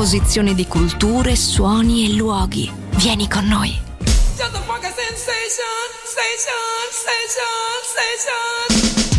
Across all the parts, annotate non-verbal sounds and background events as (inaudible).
composizione di culture, suoni e luoghi. Vieni con noi. Sensation, sensation, sensation,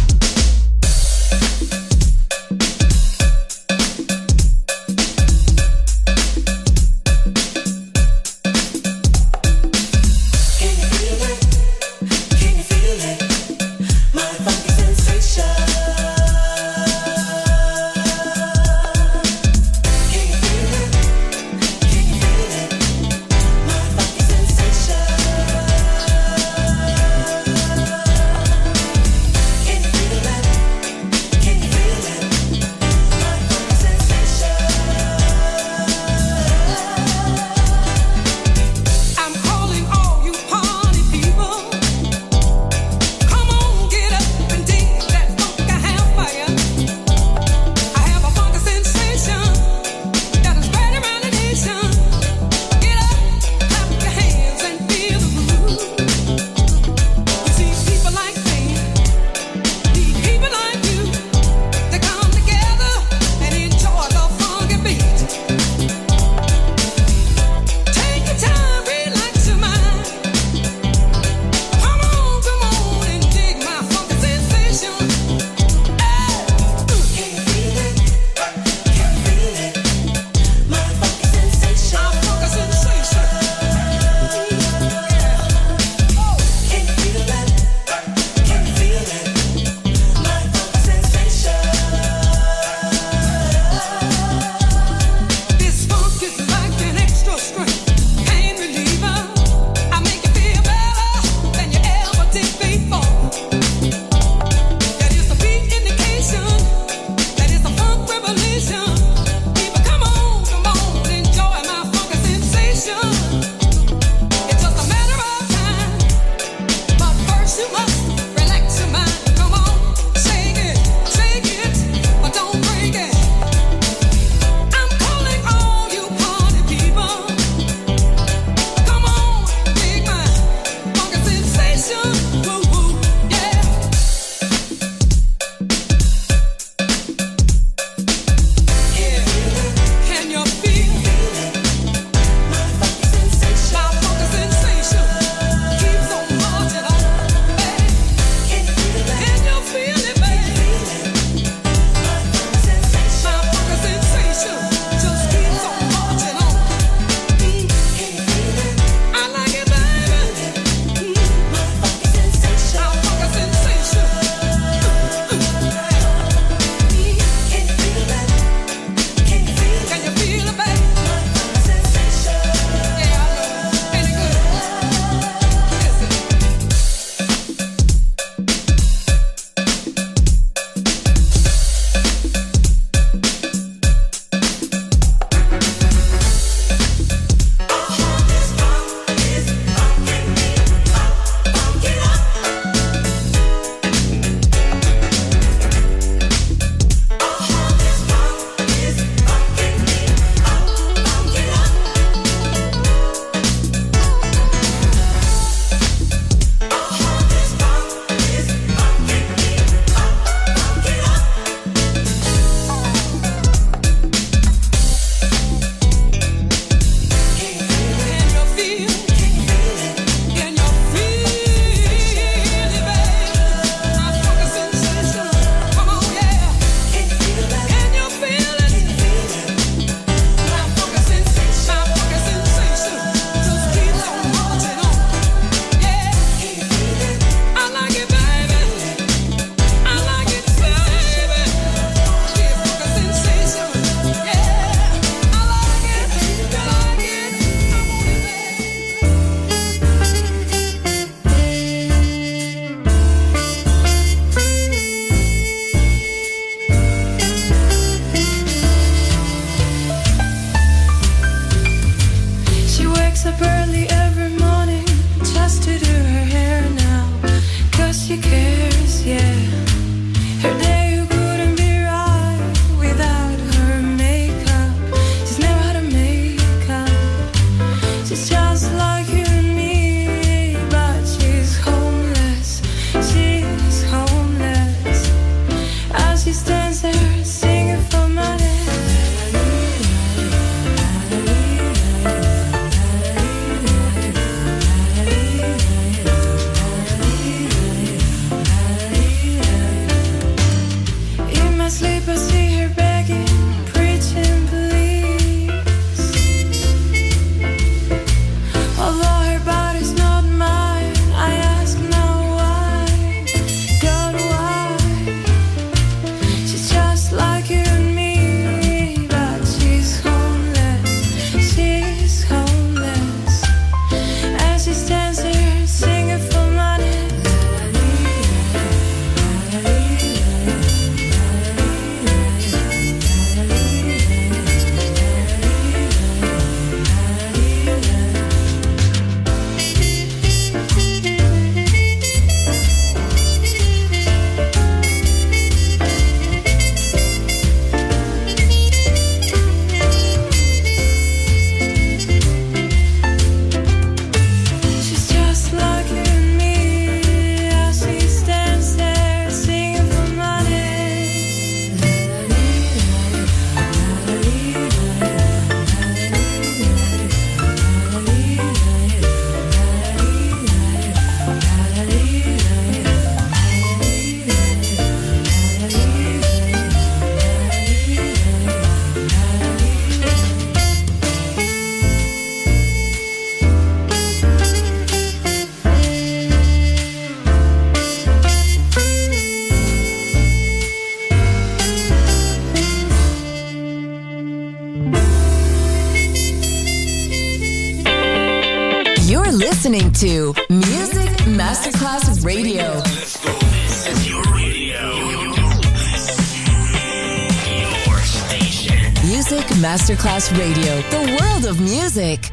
Masterclass Radio, the world of music.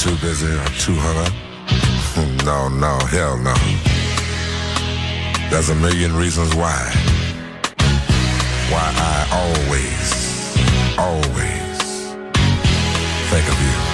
Too busy or too hung (laughs) up? No, no, hell no. There's a million reasons why. Why I always, always think of you.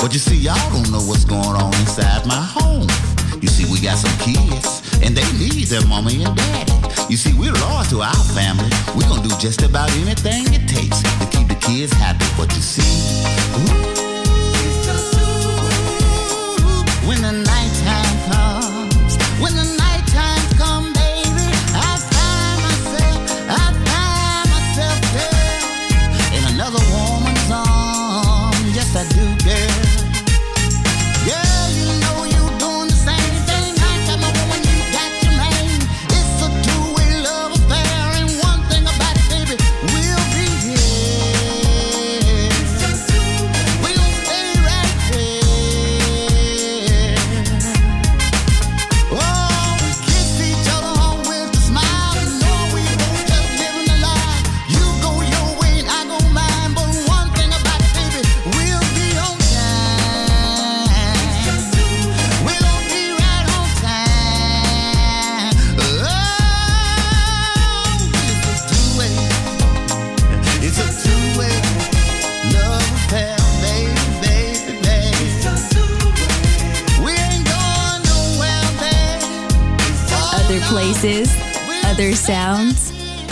But you see, y'all don't know what's going on inside my home. You see, we got some kids, and they need their mommy and daddy. You see, we're loyal to our family. We're gonna do just about anything it takes to keep the kids happy. But you see, ooh,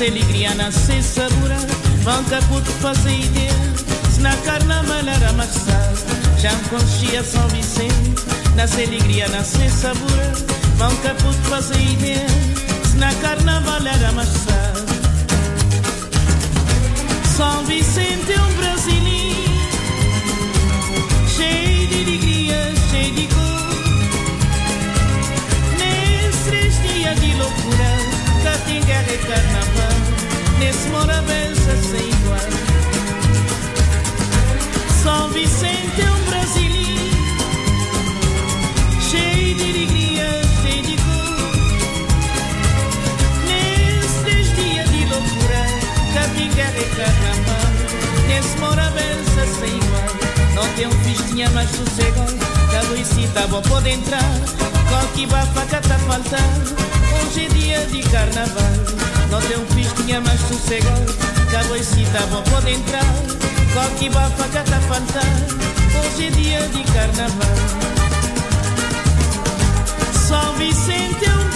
se alegria se sabura vão puto fazer ideia. Na carna malara marçal Já conchia São Vicente. Na se ligriana se sabura vão puto fazer ideia. Na carna era marçal São Vicente é um brasileiro Cheio de alegria, cheio de cor. Nesses dias de loucura Catinga e carnaval. Nesse mora benção sem igual. São Vicente é um brasileiro, cheio de alegria, cheio de cor. Nesses dias de loucura, tem guerra e carnaval. Nesse mora benção sem igual. Não tem um festinha mais sossegado, da Luicita bom pode entrar. Qualquer bafaca tá faltando, hoje é dia de carnaval. No tem um tinha é mais sossegado Já dois se bom pode entrar. Coque, bafa, catafantá Hoje é dia de carnaval. São Vicente é um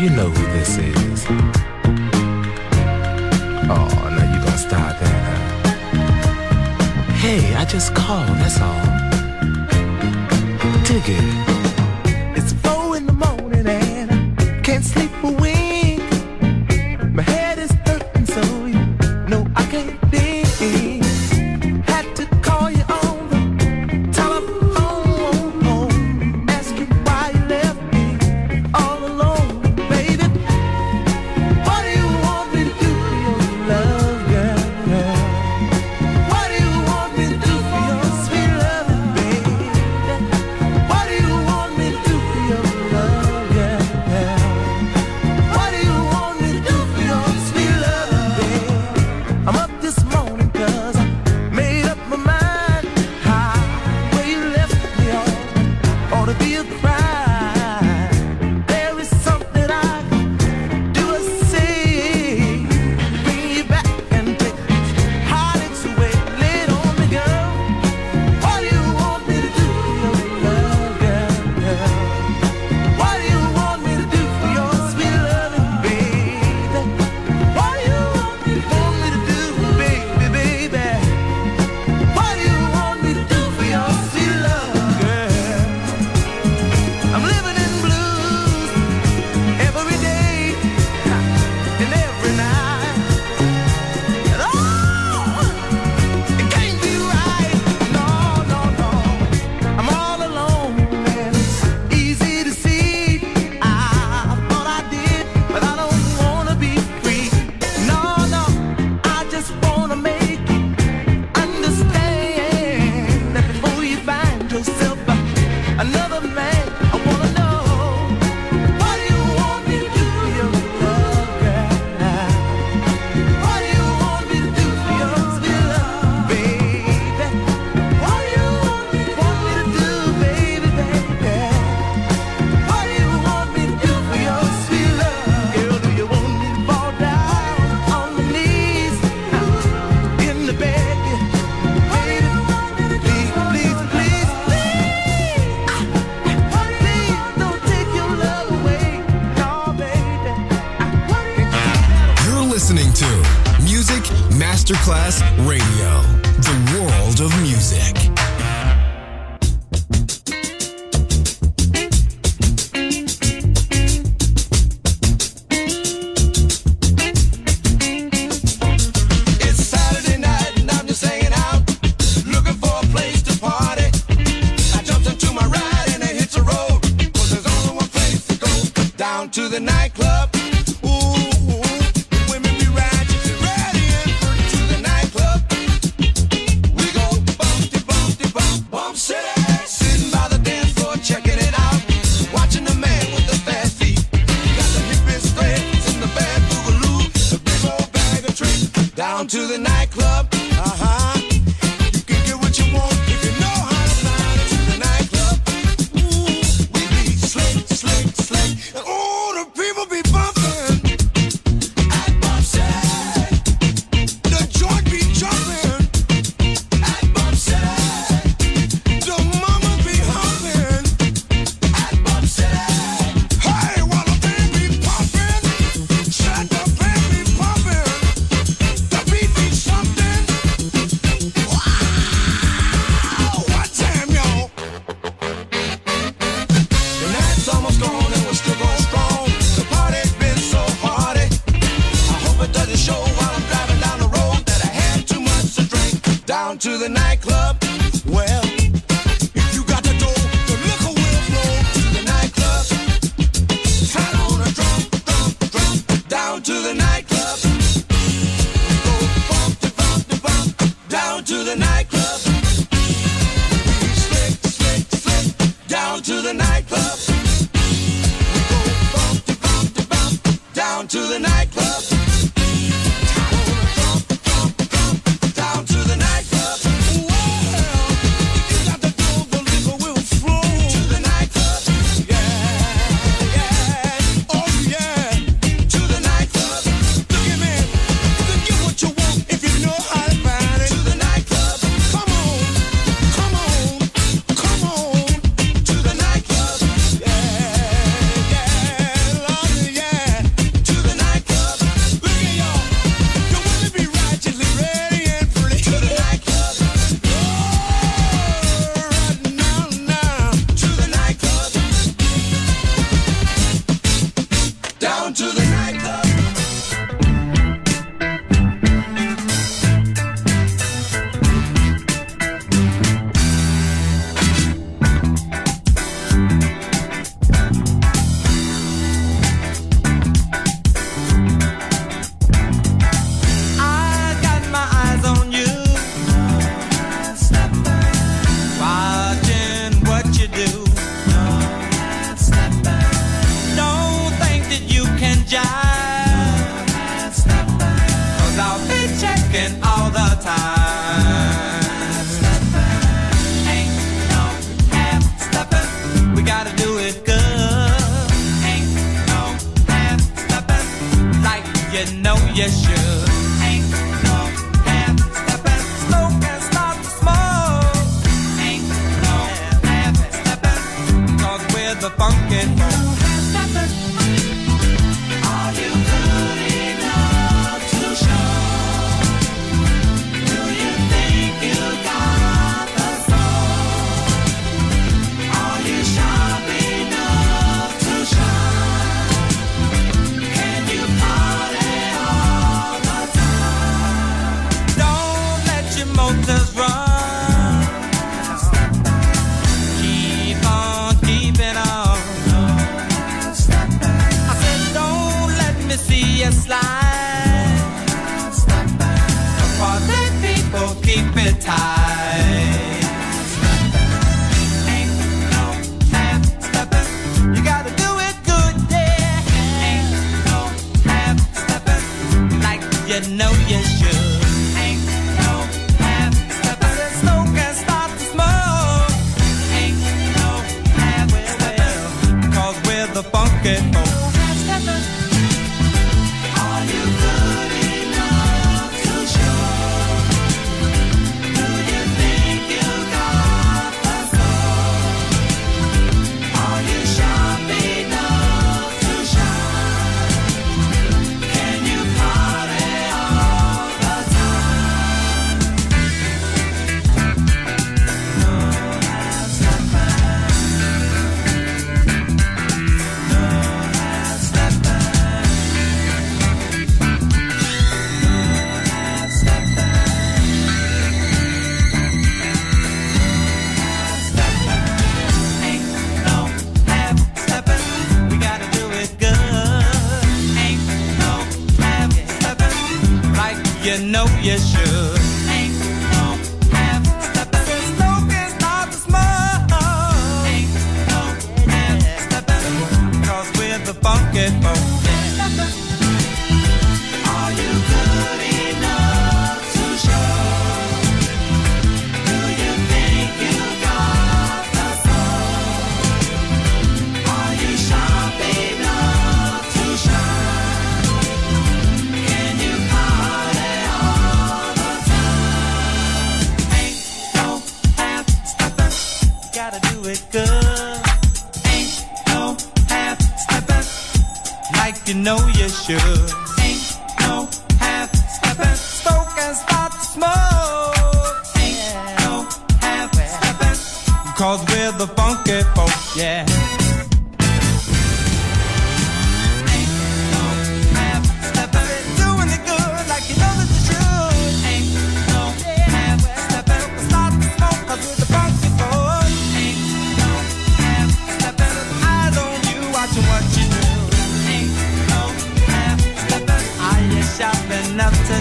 you know who this is. Oh, now you gonna start that, huh? Hey, I just called, that's all. Dig it.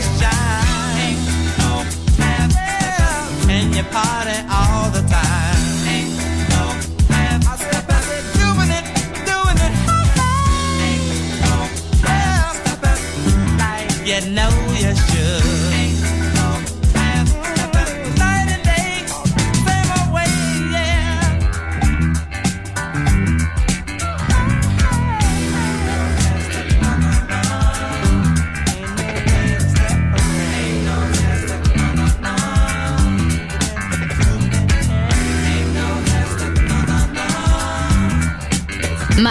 sunshine.